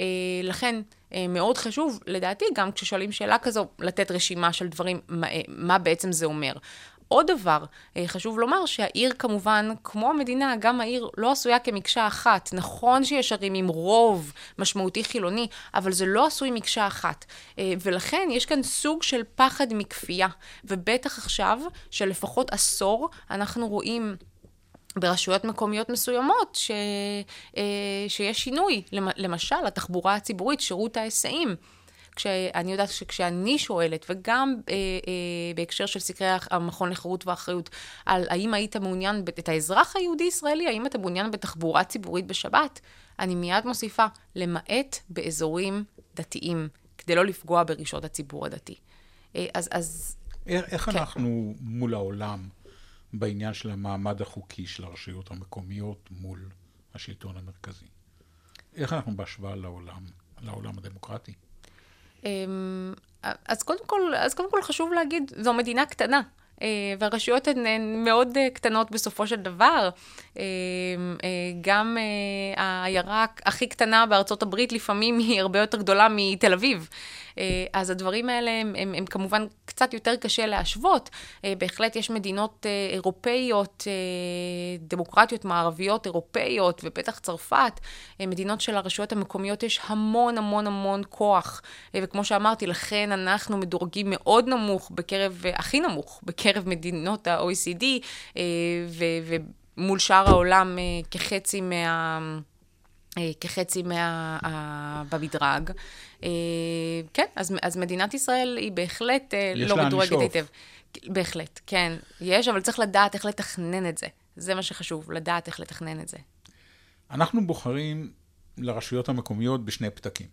אה, לכן, מאוד חשוב, לדעתי, גם כששואלים שאלה כזו, לתת רשימה של דברים, מה, מה בעצם זה אומר. עוד דבר, חשוב לומר שהעיר כמובן, כמו המדינה, גם העיר לא עשויה כמקשה אחת. נכון שיש ערים עם רוב משמעותי חילוני, אבל זה לא עשוי מקשה אחת. ולכן יש כאן סוג של פחד מכפייה, ובטח עכשיו, שלפחות עשור, אנחנו רואים... ברשויות מקומיות מסוימות ש, שיש שינוי, למשל התחבורה הציבורית, שירות ההיסעים. כשאני יודעת שכשאני שואלת, וגם אה, אה, בהקשר של סקרי המכון לחירות ואחריות, על האם היית מעוניין, את האזרח היהודי-ישראלי, האם אתה מעוניין בתחבורה ציבורית בשבת, אני מיד מוסיפה, למעט באזורים דתיים, כדי לא לפגוע ברגשות הציבור הדתי. אה, אז... אז איך, איך כן. אנחנו מול העולם בעניין של המעמד החוקי של הרשויות המקומיות מול השלטון המרכזי? איך אנחנו בהשוואה לעולם, לעולם הדמוקרטי? אמ, אז קודם כל, אז קודם כל חשוב להגיד, זו מדינה קטנה. אה, והרשויות הן מאוד אה, קטנות בסופו של דבר. אה, גם העיירה הכי קטנה בארצות הברית לפעמים היא הרבה יותר גדולה מתל אביב. אז הדברים האלה הם, הם, הם כמובן קצת יותר קשה להשוות. בהחלט יש מדינות אירופאיות, דמוקרטיות מערביות אירופאיות, ובטח צרפת, מדינות של הרשויות המקומיות יש המון המון המון כוח. וכמו שאמרתי, לכן אנחנו מדורגים מאוד נמוך בקרב, הכי נמוך, בקרב... מדינות ה-OECD, אה, ומול שאר העולם אה, כחצי מה... אה, כחצי מה... ה- במדרג. אה, כן, אז, אז מדינת ישראל היא בהחלט אה, לא מדורגת. היטב. בהחלט, כן, יש, אבל צריך לדעת איך לתכנן את זה. זה מה שחשוב, לדעת איך לתכנן את זה. אנחנו בוחרים לרשויות המקומיות בשני פתקים.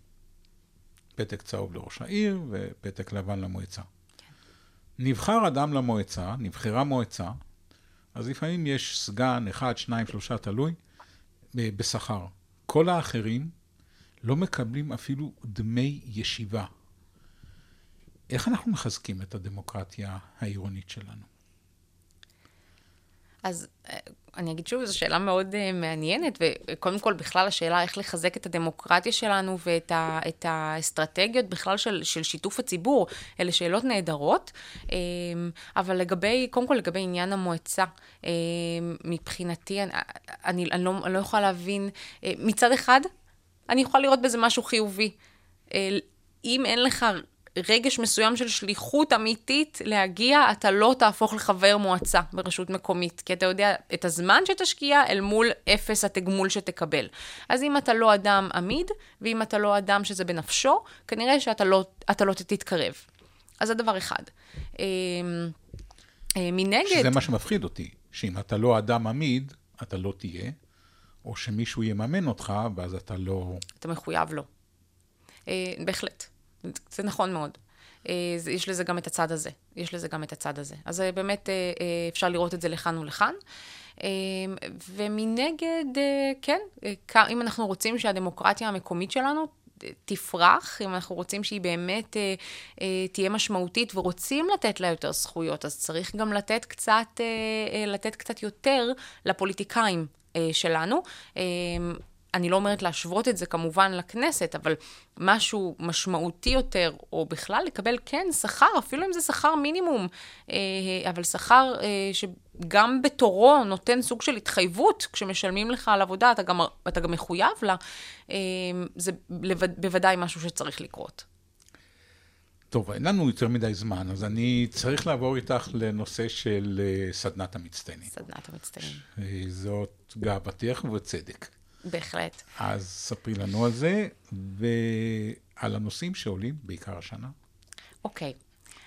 פתק צהוב לראש העיר ופתק לבן למועצה. נבחר אדם למועצה, נבחרה מועצה, אז לפעמים יש סגן, אחד, שניים, שלושה, תלוי, בשכר. כל האחרים לא מקבלים אפילו דמי ישיבה. איך אנחנו מחזקים את הדמוקרטיה העירונית שלנו? אז אה, אני אגיד שוב, זו שאלה מאוד uh, מעניינת, וקודם כל בכלל השאלה איך לחזק את הדמוקרטיה שלנו ואת ה, את האסטרטגיות בכלל של, של שיתוף הציבור, אלה שאלות נהדרות, um, אבל לגבי, קודם כל לגבי עניין המועצה, um, מבחינתי, אני, אני, אני, לא, אני לא יכולה להבין, uh, מצד אחד, אני יכולה לראות בזה משהו חיובי. Uh, אם אין לך רגש מסוים של שליחות אמיתית להגיע, אתה לא תהפוך לחבר מועצה ברשות מקומית, כי אתה יודע את הזמן שתשקיע אל מול אפס התגמול שתקבל. אז אם אתה לא אדם עמיד, ואם אתה לא אדם שזה בנפשו, כנראה שאתה לא, לא תתקרב. אז זה דבר אחד. אה, אה, מנגד... שזה מה שמפחיד אותי, שאם אתה לא אדם עמיד, אתה לא תהיה, או שמישהו יממן אותך, ואז אתה לא... אתה מחויב לו. אה, בהחלט. זה נכון מאוד. אה, יש לזה גם את הצד הזה. יש לזה גם את הצד הזה. אז אה, באמת אה, אפשר לראות את זה לכאן ולכאן. ומנגד, כן, אם אנחנו רוצים שהדמוקרטיה המקומית שלנו תפרח, אם אנחנו רוצים שהיא באמת אה, אה, תהיה משמעותית ורוצים לתת לה יותר זכויות, אז צריך גם לתת קצת, אה, אה, לתת קצת יותר לפוליטיקאים אה, שלנו. אה, אני לא אומרת להשוות את זה כמובן לכנסת, אבל משהו משמעותי יותר, או בכלל לקבל, כן, שכר, אפילו אם זה שכר מינימום, אה, אבל שכר אה, שגם בתורו נותן סוג של התחייבות, כשמשלמים לך על עבודה, אתה גם, אתה גם מחויב לה, אה, זה בוודאי משהו שצריך לקרות. טוב, אין לנו יותר מדי זמן, אז אני צריך לעבור איתך לנושא של אה, סדנת המצטיינים. סדנת המצטיינים. אה, זאת גאוותך ובצדק. בהחלט. אז ספרי לנו על זה, ועל הנושאים שעולים בעיקר השנה. אוקיי.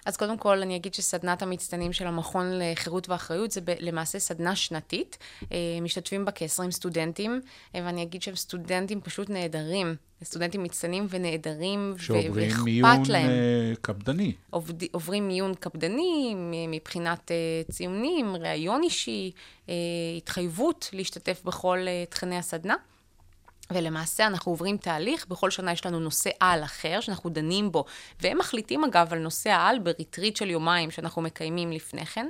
אז קודם כל אני אגיד שסדנת המצטיינים של המכון לחירות ואחריות זה ב- למעשה סדנה שנתית. אה, משתתפים בה כ-20 סטודנטים, אה, ואני אגיד שהם סטודנטים פשוט נהדרים. סטודנטים מצטיינים ונהדרים, ו- שעוברים ואכפת מיון להם. אה, קפדני. עובד, עוברים מיון קפדני מבחינת uh, ציונים, ראיון אישי, uh, התחייבות להשתתף בכל uh, תכני הסדנה. ולמעשה אנחנו עוברים תהליך, בכל שנה יש לנו נושא על אחר שאנחנו דנים בו, והם מחליטים אגב על נושא העל בריטריט של יומיים שאנחנו מקיימים לפני כן,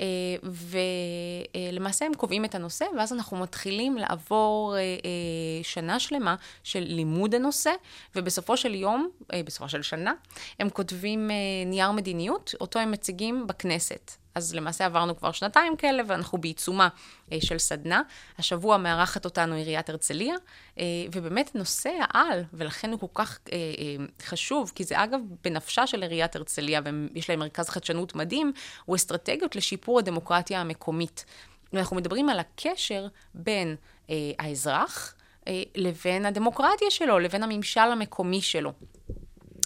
אה, ולמעשה הם קובעים את הנושא, ואז אנחנו מתחילים לעבור אה, אה, שנה שלמה של לימוד הנושא, ובסופו של יום, בסופו של שנה, הם כותבים נייר מדיניות, אותו הם מציגים בכנסת. אז למעשה עברנו כבר שנתיים כאלה, ואנחנו בעיצומה אה, של סדנה. השבוע מארחת אותנו עיריית הרצליה, אה, ובאמת נושא העל, ולכן הוא כל כך אה, אה, חשוב, כי זה אגב בנפשה של עיריית הרצליה, ויש להם מרכז חדשנות מדהים, הוא אסטרטגיות לשיפור הדמוקרטיה המקומית. ואנחנו מדברים על הקשר בין אה, האזרח אה, לבין הדמוקרטיה שלו, לבין הממשל המקומי שלו.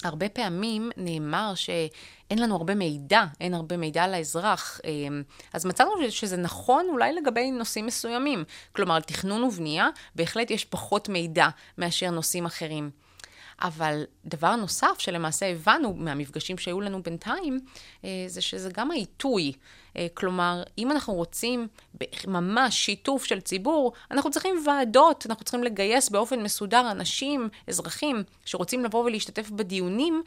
הרבה פעמים נאמר שאין לנו הרבה מידע, אין הרבה מידע על האזרח. אמ, אז מצאנו שזה נכון אולי לגבי נושאים מסוימים. כלומר, על תכנון ובנייה, בהחלט יש פחות מידע מאשר נושאים אחרים. אבל דבר נוסף שלמעשה הבנו מהמפגשים שהיו לנו בינתיים, אה, זה שזה גם העיתוי. אה, כלומר, אם אנחנו רוצים ממש שיתוף של ציבור, אנחנו צריכים ועדות, אנחנו צריכים לגייס באופן מסודר אנשים, אזרחים, שרוצים לבוא ולהשתתף בדיונים,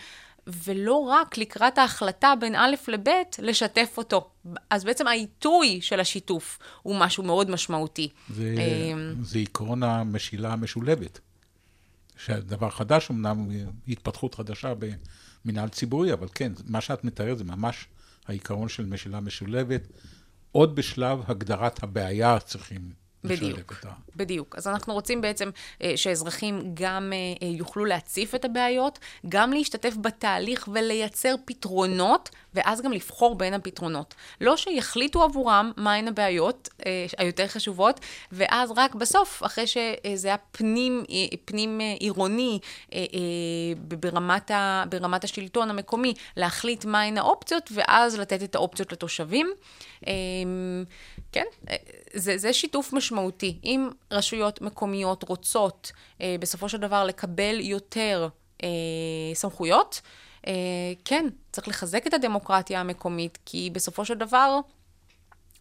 ולא רק לקראת ההחלטה בין א' לב' לשתף אותו. אז בעצם העיתוי של השיתוף הוא משהו מאוד משמעותי. זה, אמ, זה עקרון המשילה המשולבת. שדבר חדש, אמנם התפתחות חדשה במנהל ציבורי, אבל כן, מה שאת מתארת זה ממש העיקרון של משילה משולבת. עוד בשלב הגדרת הבעיה צריכים בדיוק. בדיוק. אז אנחנו רוצים בעצם אה, שאזרחים גם אה, אה, יוכלו להציף את הבעיות, גם להשתתף בתהליך ולייצר פתרונות, ואז גם לבחור בין הפתרונות. לא שיחליטו עבורם מהן הבעיות אה, היותר חשובות, ואז רק בסוף, אחרי שזה היה פנים, אה, פנים אה, עירוני אה, אה, ברמת, ה, ברמת השלטון המקומי, להחליט מהן האופציות, ואז לתת את האופציות לתושבים. אה, כן, אה, זה, זה שיתוף משמעותי. אם רשויות מקומיות רוצות אה, בסופו של דבר לקבל יותר אה, סמכויות, אה, כן, צריך לחזק את הדמוקרטיה המקומית, כי בסופו של דבר,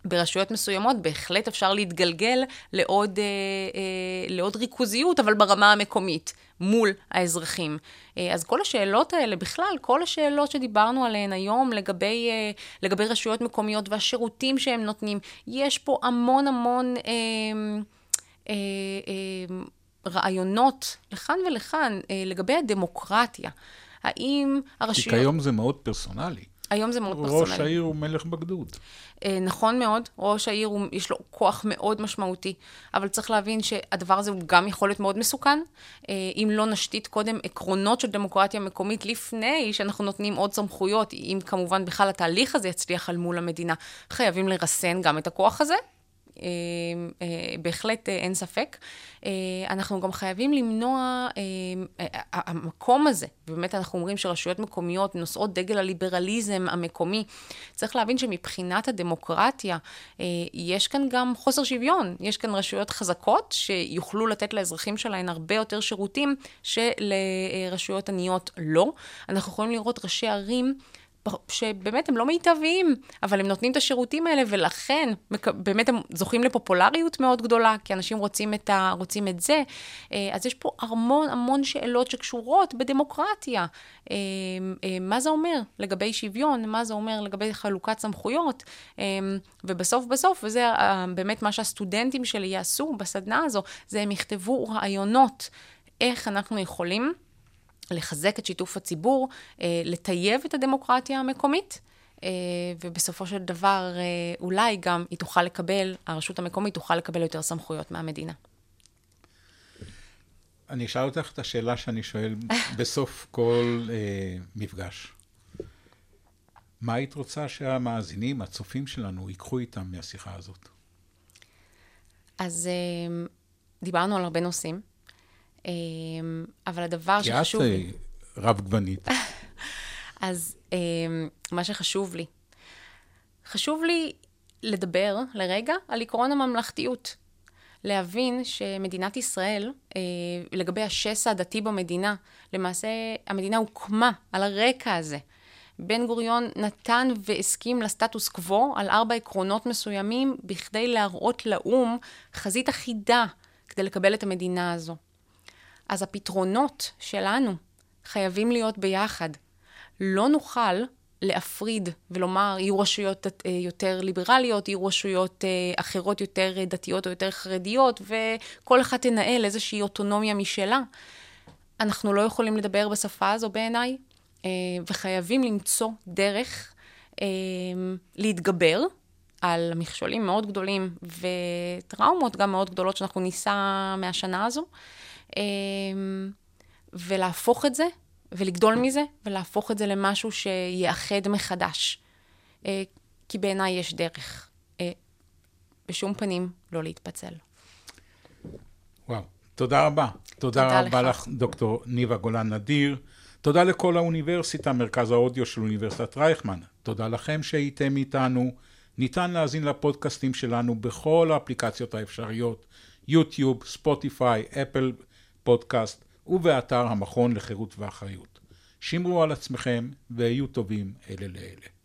ברשויות מסוימות בהחלט אפשר להתגלגל לעוד, אה, אה, לעוד ריכוזיות, אבל ברמה המקומית, מול האזרחים. אה, אז כל השאלות האלה, בכלל, כל השאלות שדיברנו עליהן היום לגבי, אה, לגבי רשויות מקומיות והשירותים שהם נותנים, יש פה המון המון אה, אה, אה, רעיונות לכאן ולכאן אה, לגבי הדמוקרטיה. האם כי הרשויות... כיום זה מאוד פרסונלי. היום זה מאוד פרסונלי. ראש העיר הוא מלך בגדוד. אה, נכון מאוד, ראש העיר הוא, יש לו כוח מאוד משמעותי, אבל צריך להבין שהדבר הזה הוא גם יכול להיות מאוד מסוכן, אה, אם לא נשתית קודם עקרונות של דמוקרטיה מקומית לפני שאנחנו נותנים עוד סמכויות, אם כמובן בכלל התהליך הזה יצליח על מול המדינה, חייבים לרסן גם את הכוח הזה. אה, בהחלט אה, אין ספק. אה, אנחנו גם חייבים למנוע המקום הזה, ובאמת אנחנו אומרים שרשויות מקומיות נושאות דגל הליברליזם המקומי. צריך להבין שמבחינת הדמוקרטיה, יש כאן גם חוסר שוויון. יש כאן רשויות חזקות שיוכלו לתת לאזרחים שלהן הרבה יותר שירותים שלרשויות עניות לא. אנחנו יכולים לראות ראשי ערים שבאמת הם לא מיטביים, אבל הם נותנים את השירותים האלה, ולכן באמת הם זוכים לפופולריות מאוד גדולה, כי אנשים רוצים את, ה, רוצים את זה. אה, אז יש פה המון המון שאלות שקשורות בדמוקרטיה. אה, אה, מה זה אומר לגבי שוויון? מה זה אומר לגבי חלוקת סמכויות? ובסוף בסוף, וזה באמת מה שהסטודנטים שלי יעשו בסדנה הזו, זה הם יכתבו רעיונות איך אנחנו יכולים לחזק את שיתוף הציבור, אה, לטייב את הדמוקרטיה המקומית. אה, ובסופו של דבר, אה, אולי גם היא תוכל לקבל, הרשות המקומית תוכל לקבל יותר סמכויות מהמדינה. אני אשאל אותך את השאלה שאני שואל בסוף כל אה, מפגש. מה היית רוצה שהמאזינים, הצופים שלנו, ייקחו איתם מהשיחה הזאת? אז אה, דיברנו על הרבה נושאים. אמ, אבל הדבר שחשוב לי... כי את רב גוונית. אז אמ, מה שחשוב לי, חשוב לי לדבר לרגע על עקרון הממלכתיות. להבין שמדינת ישראל, אה, לגבי השסע הדתי במדינה, למעשה המדינה הוקמה על הרקע הזה. בן גוריון נתן והסכים לסטטוס קוו על ארבע עקרונות מסוימים בכדי להראות לאו"ם חזית אחידה כדי לקבל את המדינה הזו. אז הפתרונות שלנו חייבים להיות ביחד. לא נוכל להפריד ולומר, יהיו רשויות אה, יותר ליברליות, יהיו רשויות אה, אחרות יותר דתיות או יותר חרדיות, וכל אחת תנהל איזושהי אוטונומיה משלה. אנחנו לא יכולים לדבר בשפה הזו בעיניי, אה, וחייבים למצוא דרך להתגבר על מכשולים מאוד גדולים וטראומות גם מאוד גדולות שאנחנו ניסע מהשנה הזו. אמ, ולהפוך את זה, ולגדול מזה, ולהפוך את זה למשהו שיאחד מחדש. אה, כי בעיניי יש דרך. אה, בשום פנים לא להתפצל. וואו, תודה רבה. תודה, תודה רבה לך. לך, דוקטור ניבה גולן נדיר. תודה לכל האוניברסיטה, מרכז האודיו של אוניברסיטת רייכמן. תודה לכם שהייתם איתנו. ניתן להאזין לפודקאסטים שלנו בכל האפליקציות האפשריות, יוטיוב, ספוטיפיי, אפל פודקאסט ובאתר המכון לחירות ואחריות. שמרו על עצמכם והיו טובים אלה לאלה.